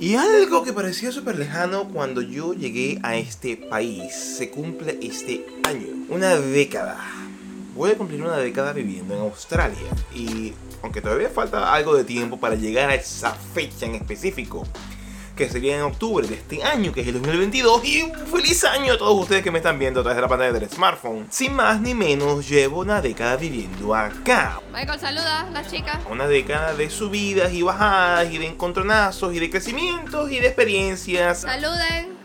Y algo que parecía súper lejano cuando yo llegué a este país se cumple este año. Una década. Voy a cumplir una década viviendo en Australia. Y aunque todavía falta algo de tiempo para llegar a esa fecha en específico, que sería en octubre de este año, que es el 2022. Y un feliz año a todos ustedes que me están viendo a través de la pantalla del smartphone. Sin más ni menos, llevo una década viviendo acá. Michael, saluda, la chica. Una década de subidas y bajadas, y de encontronazos, y de crecimientos, y de experiencias. Saluden.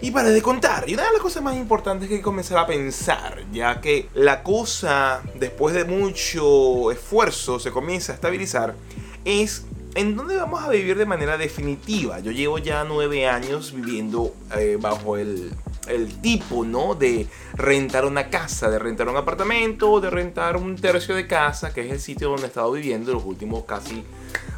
Y para de contar, y una de las cosas más importantes que hay que comenzar a pensar, ya que la cosa, después de mucho esfuerzo, se comienza a estabilizar, es en dónde vamos a vivir de manera definitiva. Yo llevo ya nueve años viviendo eh, bajo el, el tipo, ¿no? De rentar una casa, de rentar un apartamento, de rentar un tercio de casa, que es el sitio donde he estado viviendo los últimos casi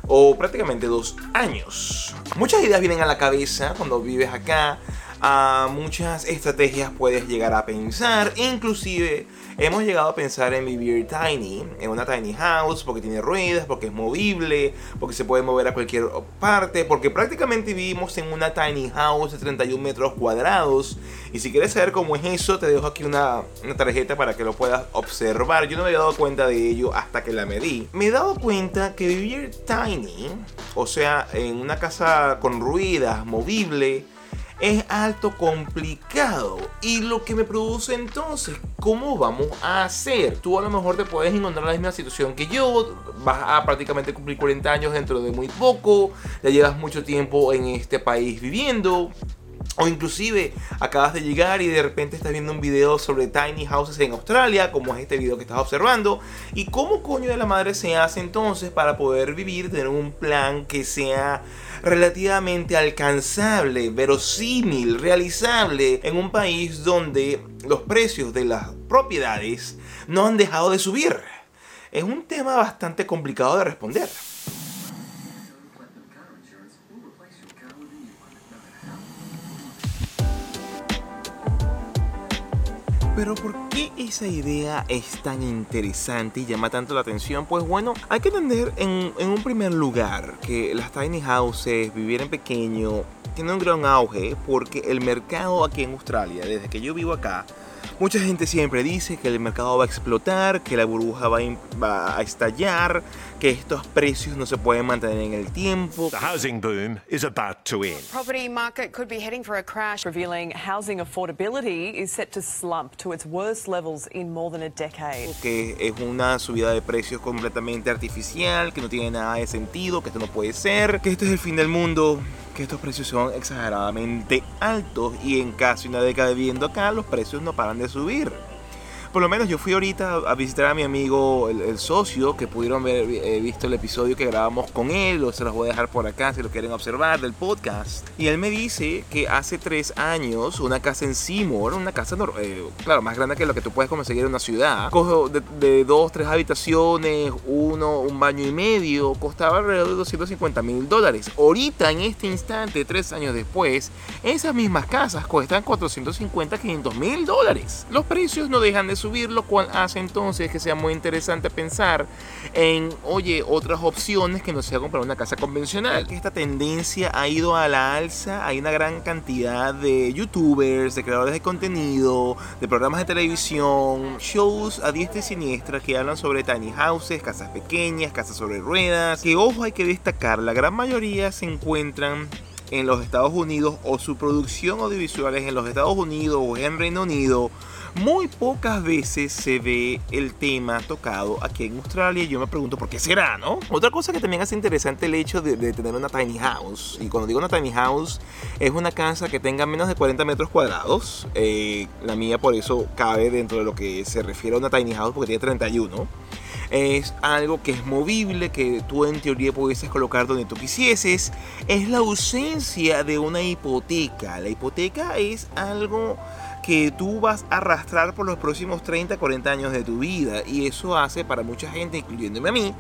o prácticamente dos años. Muchas ideas vienen a la cabeza cuando vives acá a muchas estrategias puedes llegar a pensar. Inclusive hemos llegado a pensar en vivir tiny, en una tiny house, porque tiene ruedas, porque es movible, porque se puede mover a cualquier parte, porque prácticamente vivimos en una tiny house de 31 metros cuadrados. Y si quieres saber cómo es eso, te dejo aquí una, una tarjeta para que lo puedas observar. Yo no me había dado cuenta de ello hasta que la medí. Me he dado cuenta que vivir tiny, o sea, en una casa con ruedas, movible, es alto complicado. Y lo que me produce entonces, ¿cómo vamos a hacer? Tú a lo mejor te puedes encontrar en la misma situación que yo, vas a prácticamente cumplir 40 años dentro de muy poco, ya llevas mucho tiempo en este país viviendo. O inclusive acabas de llegar y de repente estás viendo un video sobre tiny houses en Australia, como es este video que estás observando. ¿Y cómo coño de la madre se hace entonces para poder vivir, tener un plan que sea relativamente alcanzable, verosímil, realizable en un país donde los precios de las propiedades no han dejado de subir? Es un tema bastante complicado de responder. Pero ¿por qué esa idea es tan interesante y llama tanto la atención? Pues bueno, hay que entender en, en un primer lugar que las tiny houses, vivir en pequeño, tienen un gran auge porque el mercado aquí en Australia, desde que yo vivo acá, Mucha gente siempre dice que el mercado va a explotar, que la burbuja va a, va a, estallar, que estos precios no se pueden mantener en el tiempo. The housing boom is about to end. Property market could be heading for a crash, revealing housing affordability is set to slump to its worst levels in more than a decade. Que es una subida de precios completamente artificial, que no tiene nada de sentido, que esto no puede ser, que esto es el fin del mundo que estos precios son exageradamente altos y en casi una década viviendo acá los precios no paran de subir. Por lo menos yo fui ahorita a visitar a mi amigo, el, el socio, que pudieron ver eh, visto el episodio que grabamos con él, o se los voy a dejar por acá si lo quieren observar del podcast. Y él me dice que hace tres años una casa en Seymour, una casa, eh, claro, más grande que lo que tú puedes conseguir en una ciudad, de, de dos, tres habitaciones, uno, un baño y medio, costaba alrededor de 250 mil dólares. Ahorita, en este instante, tres años después, esas mismas casas cuestan 450, 500 mil dólares. Los precios no dejan de subir, lo cual hace entonces que sea muy interesante pensar en, oye, otras opciones que no sea comprar una casa convencional. Esta tendencia ha ido a la alza, hay una gran cantidad de youtubers, de creadores de contenido, de programas de televisión, shows a diestra y siniestra que hablan sobre tiny houses, casas pequeñas, casas sobre ruedas, que ojo hay que destacar, la gran mayoría se encuentran en los Estados Unidos o su producción audiovisual es en los Estados Unidos o en Reino Unido muy pocas veces se ve el tema tocado aquí en Australia. Yo me pregunto por qué será, ¿no? Otra cosa que también hace interesante el hecho de, de, tener una tiny house. Y cuando digo una tiny house, es una casa que tenga menos de 40 metros cuadrados. Eh, la mía por eso cabe dentro de lo que se refiere a una tiny house porque tiene 31 es algo que es movible, que tú en teoría pudieses colocar donde tú quisieses, es la ausencia de una hipoteca. La hipoteca es algo que tú vas a arrastrar por los próximos 30, 40 años de tu vida. Y eso hace para mucha gente, incluyéndome a mí,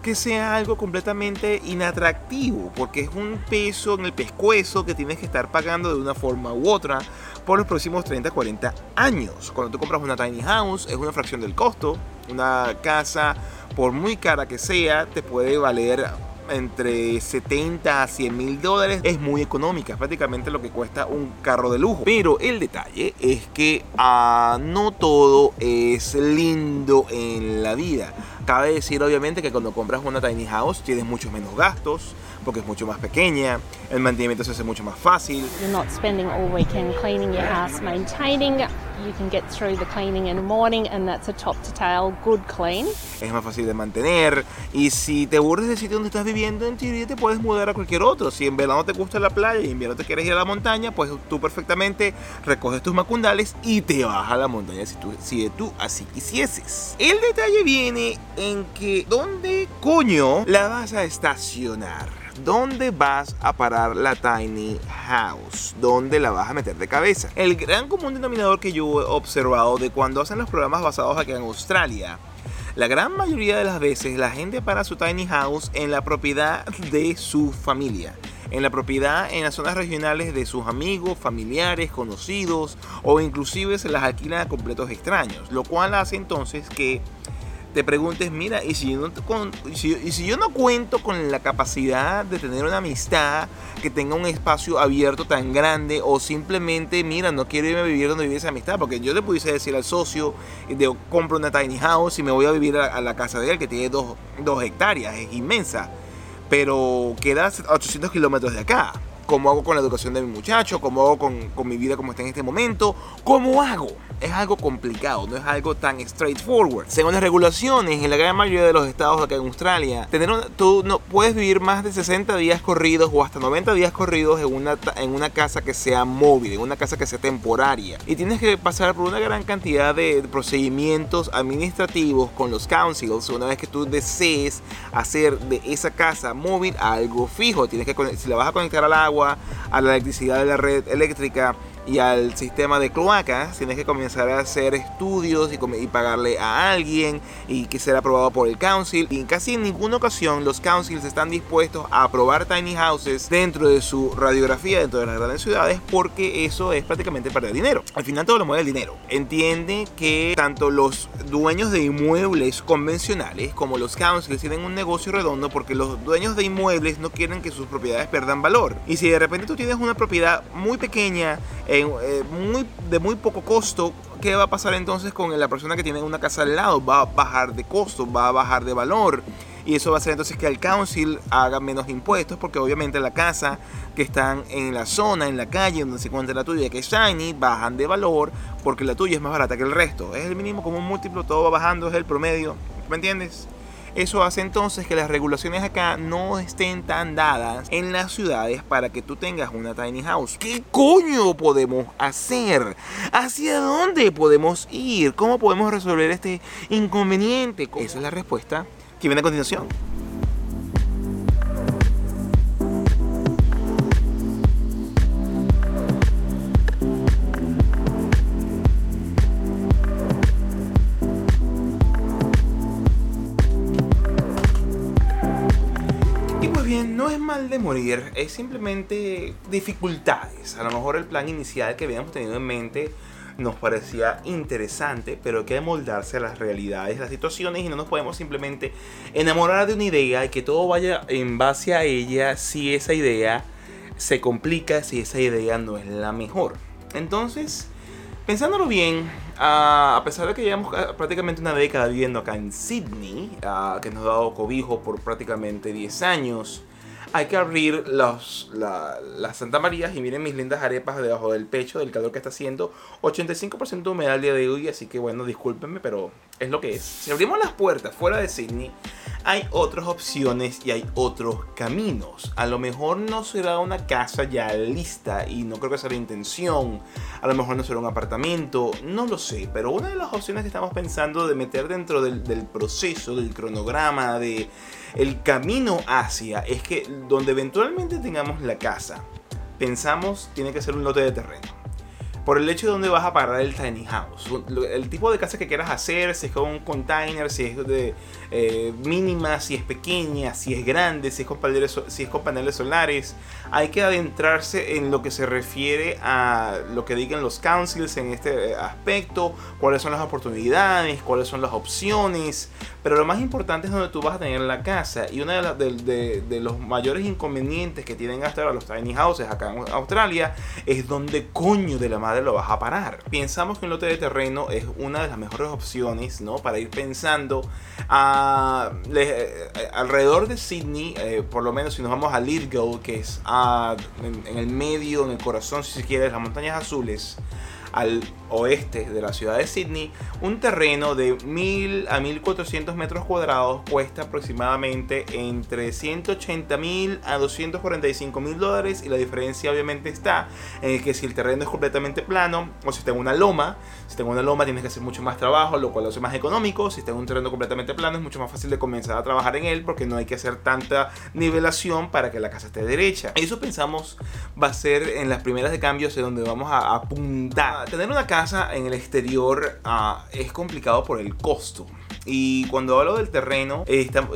que sea algo completamente inatractivo, porque es un peso en el pescuezo que tienes que estar pagando de una forma u otra por los próximos 30, 40 años. Cuando tú compras una tiny house, es una fracción del costo. Una casa, por muy cara que sea, te puede valer entre 70 a 100 mil dólares, es muy económica, prácticamente lo que cuesta un carro de lujo. Pero el detalle es que ah, no todo es lindo en la vida. Cabe decir obviamente que cuando compras una tiny house tienes muchos menos gastos, porque es mucho más pequeña, el mantenimiento se hace mucho más fácil. You're not spending all weekend cleaning your house, maintaining. You can get through the cleaning in the morning, and that's a top to tail good clean. es más fácil de mantener. Y si te aburres del sitio donde estás viviendo, en teoría te puedes mudar a cualquier otro. Si en verano te gusta la playa y en invierno te quieres ir a la montaña, pues tú perfectamente recoges tus macundales y te vas a la montaña si tú, si tú así quisieses. El detalle viene en que, ¿dónde coño la vas a estacionar? ¿Dónde vas a parar la tiny house? ¿Dónde la vas a meter de cabeza? El gran común denominador que yo observado de cuando hacen los programas basados aquí en Australia la gran mayoría de las veces la gente para su tiny house en la propiedad de su familia. En la propiedad en las zonas regionales de sus amigos, familiares, conocidos o inclusive se las alquilan a completos extraños. Lo cual hace entonces que te preguntes, mira, ¿y si, yo no, cuento con la capacidad de tener una amistad que tenga un espacio abierto tan grande o simplemente, mira, no quiero irme a vivir donde vive esa amistad? Porque yo le pudiese decir al socio, de, compro una tiny house y me voy a vivir a, a la casa de él que tiene dos, dos hectáreas, es inmensa, pero queda a 800 kilómetros de acá. ¿Cómo hago con la educación de mi muchacho? ¿Cómo hago con, con mi vida como está en este momento? ¿Cómo hago? Es algo complicado, no es algo tan straightforward. Según las regulaciones, en la gran mayoría de los estados acá en Australia, tener una- tú no puedes vivir más de 60 días corridos o hasta 90 días corridos en una, en una casa que sea móvil, en una casa que sea temporaria. Y tienes que pasar por una gran cantidad de procedimientos administrativos con los councils una vez que tú desees hacer de esa casa móvil algo fijo. Tienes que si la vas a conectar al agua, a la electricidad de la red eléctrica y al sistema de cloacas, tienes que comenzar a hacer estudios y, y pagarle a alguien y que sea aprobado por el council. Y casi en ninguna ocasión los councils están dispuestos a aprobar tiny houses dentro de su radiografía dentro de las grandes ciudades porque eso es prácticamente perder dinero. Al final todo lo mueve el dinero. Entiende que tanto los dueños de inmuebles convencionales como los councils tienen un negocio redondo porque los dueños de inmuebles no quieren que sus propiedades pierdan valor. Y si de repente tú tienes una propiedad muy pequeña, eh, muy, de muy poco costo, ¿qué va a pasar entonces con la persona que tiene una casa al lado? Va a bajar de costo, va a bajar de valor. Y eso va a hacer entonces que el council haga menos impuestos porque obviamente la casa que están en la zona, en la calle donde se encuentra la tuya, que es shiny, bajan de valor porque la tuya es más barata que el resto. Es el mínimo como un múltiplo, todo va bajando, es el promedio. ¿Me entiendes? Eso hace entonces que las regulaciones acá no estén tan dadas en las ciudades para que tú tengas una tiny house. ¿Qué coño podemos hacer? ¿Hacia dónde podemos ir? ¿Cómo podemos resolver este inconveniente? Esa es la respuesta que viene a continuación. No es mal de morir, es simplemente dificultades. A lo mejor el plan inicial que habíamos tenido en mente nos parecía interesante, pero hay que moldarse a las realidades, las situaciones y no nos podemos simplemente enamorar de una idea y que todo vaya en base a ella si esa idea se complica, si esa idea no es la mejor. Entonces, Pensándolo bien, ah, a pesar de que llevamos ah, prácticamente una década viviendo acá en Sydney, ah, que nos ha dado cobijo por prácticamente 10 años, hay que abrir los, la- las Santa Marías y miren mis lindas arepas debajo del pecho del calor que está haciendo. 85% de humedad el día de hoy, así que bueno, discúlpenme, pero es lo que es. Si abrimos las puertas fuera de Sydney, hay otras opciones y hay otros caminos. A lo mejor no será una casa ya lista y no creo que sea la intención. A lo mejor no será un apartamento, no lo sé. Pero una de las opciones que estamos pensando de meter dentro del, del proceso, del cronograma, de el camino hacia, es que donde eventualmente tengamos la casa, pensamos tiene que ser un lote de terreno. Por el hecho de dónde vas a parar el tiny house. El tipo de casa que quieras hacer, si es con un container, si es de eh, mínima, si es pequeña, si es grande, si es, con paneles, si es con paneles solares. Hay que adentrarse en lo que se refiere a lo que digan los councils en este eh, aspecto, cuáles son las oportunidades, cuáles son las opciones. Pero lo más importante es donde tú vas a tener la casa. Y uno de, de, los mayores inconvenientes que tienen hasta ahora los tiny houses acá en Australia es donde coño de la madre lo vas a parar. Pensamos que un lote de terreno es una de las mejores opciones, ¿no? Para ir pensando a, eh, alrededor de Sydney, eh, por lo menos si nos vamos a Lithgow, que es en, el medio, en el corazón, si se quiere, las montañas azules al oeste de la ciudad de Sydney, un terreno de 1000 a 1400 metros cuadrados cuesta aproximadamente entre 180 mil a 245 mil dólares y la diferencia obviamente está en que si el terreno es completamente plano o si está en una loma, si está en una loma tienes que hacer mucho más trabajo, lo cual lo hace más económico, si está en un terreno completamente plano es mucho más fácil de comenzar a trabajar en él porque no hay que hacer tanta nivelación para que la casa esté derecha. Eso pensamos va a ser en las primeras de cambios en donde vamos a apuntar tener una casa en el exterior ah, es complicado por el costo. Y cuando hablo del terreno,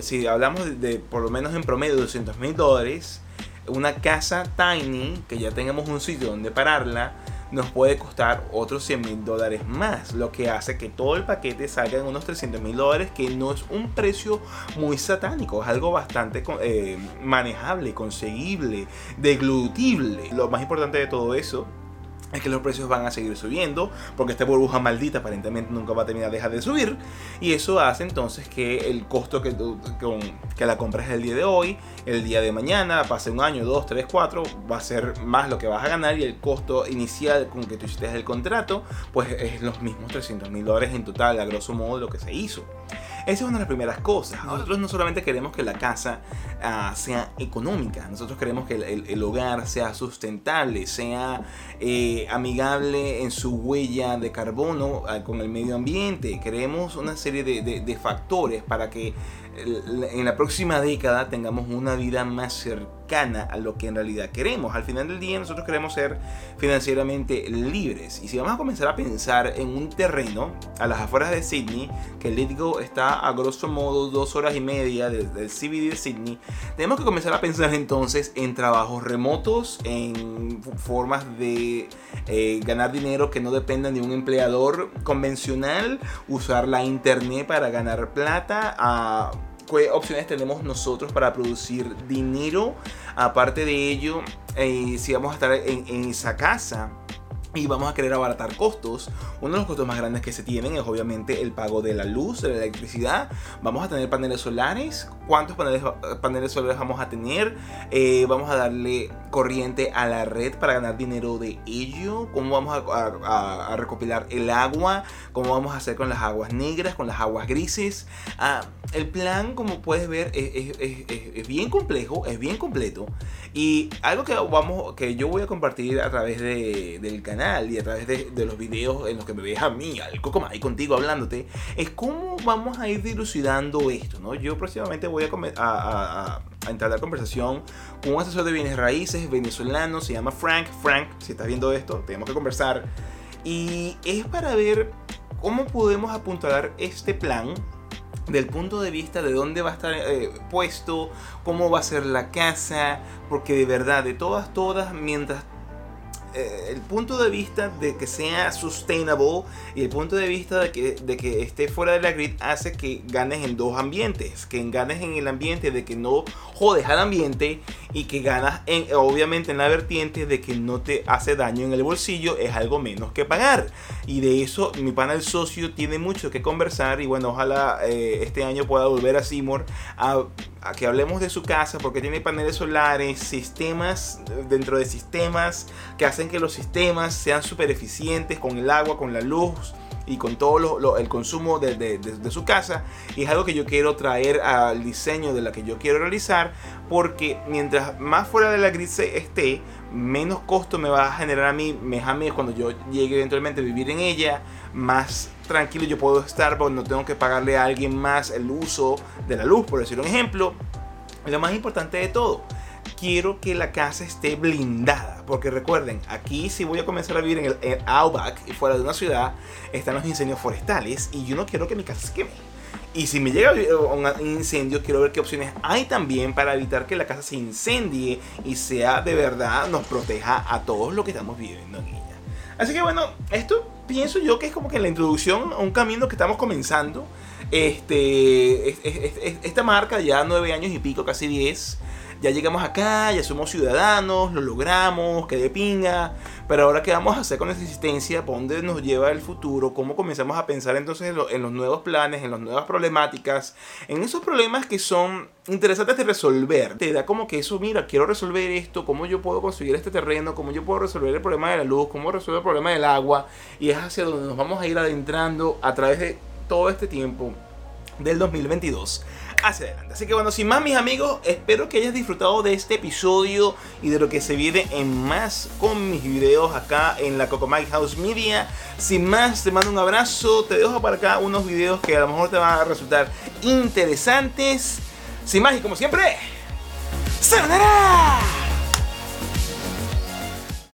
si hablamos de, por lo menos en promedio 200 mil dólares, una casa tiny, que ya tengamos un sitio donde pararla, nos puede costar otros 100 mil dólares más, lo que hace que todo el paquete salga en unos 300 mil dólares, que no es un precio muy satánico, es algo bastante eh, manejable, conseguible, deglutible. Lo más importante de todo eso es que los precios van a seguir subiendo, porque esta burbuja maldita aparentemente nunca va a terminar de dejar de subir, y eso hace entonces que el costo que, que la compras el día de hoy, el día de mañana, pase un año, dos, tres, cuatro, va a ser más lo que vas a ganar y el costo inicial con que tú hiciste el contrato, pues es los mismos 300 mil dólares en total, a grosso modo, lo que se hizo. Esa es una de las primeras cosas. Nosotros no solamente queremos que la casa ah, sea económica, nosotros queremos que el, hogar sea sustentable, sea eh, amigable en su huella de carbono ah, con el medio ambiente. Queremos una serie de factores para que en la próxima década tengamos una vida más cercana a lo que en realidad queremos. Al final del día nosotros queremos ser financieramente libres. Y si vamos a comenzar a pensar en un terreno a las afueras de Sydney, que Lithgow está a grosso modo dos horas y media del, CBD de Sydney, tenemos que comenzar a pensar entonces en trabajos remotos, en formas de eh, ganar dinero que no dependan de un empleador convencional, usar la internet para ganar plata, a qué opciones tenemos nosotros para producir dinero. Aparte de ello, eh, si vamos a estar en, esa casa, y vamos a querer abaratar costos. Uno de los costos más grandes que se tienen es obviamente el pago de la luz, de la electricidad. Vamos a tener paneles solares. ¿Cuántos paneles, paneles solares vamos a tener? Eh, vamos a darle corriente a la red para ganar dinero de ello. ¿Cómo vamos a, recopilar el agua? ¿Cómo vamos a hacer con las aguas negras, con las aguas grises? Ah, el plan, como puedes ver, es, bien complejo, es bien completo. Y algo que, vamos, que yo voy a compartir a través del canal y a través de, los videos en los que me ves a mí, al Coco ahí contigo hablándote, es cómo vamos a ir dilucidando esto, ¿no? Yo próximamente voy a, a, a, a la conversación con un asesor de bienes raíces venezolano, se llama Frank. Frank, si estás viendo esto, tenemos que conversar. Y es para ver cómo podemos apuntalar este plan del punto de vista de dónde va a estar eh, puesto, cómo va a ser la casa, porque de verdad, de todas, todas, mientras eh, el punto de vista de que sea sustainable y el punto de vista de que, de que esté fuera de la grid hace que ganes en dos ambientes. Que ganes en el ambiente de que no jodes al ambiente y que ganas en, obviamente en la vertiente de que no te hace daño en el bolsillo es algo menos que pagar. Y de eso mi panel socio tiene mucho que conversar y bueno, ojalá eh, este año pueda volver a Seymour a, a que hablemos de su casa porque tiene paneles solares, sistemas dentro de sistemas que hacen que los sistemas sean súper eficientes con el agua, con la luz y con todo el consumo de, su casa. Y es algo que yo quiero traer al diseño de la que yo quiero realizar. Porque mientras más fuera de la grid esté, menos costo me va a generar a mí mes a cuando yo llegue eventualmente a vivir en ella. Más tranquilo yo puedo estar porque no tengo que pagarle a alguien más el uso de la luz, por decir un ejemplo. Lo más importante de todo quiero que la casa esté blindada. Porque recuerden, aquí si voy a comenzar a vivir en el Outback y fuera de una ciudad, están los incendios forestales y yo no quiero que mi casa se queme. Y si me llega un incendio, quiero ver qué opciones hay también para evitar que la casa se incendie y sea de verdad, nos proteja a todos los que estamos viviendo en ella. Así que bueno, esto pienso yo que es como que la introducción a un camino que estamos comenzando. Este, esta marca ya nueve años y pico, casi 10 ya llegamos acá, ya somos ciudadanos, lo logramos, que de pinga. Pero ahora, ¿qué vamos a hacer con esta existencia? ¿Por dónde nos lleva el futuro? ¿Cómo comenzamos a pensar entonces en, los nuevos planes, en las nuevas problemáticas? En esos problemas que son interesantes de resolver. Te da como que eso, mira, quiero resolver esto, cómo yo puedo conseguir este terreno, cómo yo puedo resolver el problema de la luz, cómo resolver el problema del agua. Y es hacia donde nos vamos a ir adentrando a través de todo este tiempo del 2022 hacia adelante. Así que bueno, sin más mis amigos, espero que hayas disfrutado de este episodio y de lo que se viene en más con mis videos acá en la Mike House Media. Sin más, te mando un abrazo, te dejo para acá unos videos que a lo mejor te van a resultar interesantes. Sin más y como siempre, ¡Sayonara!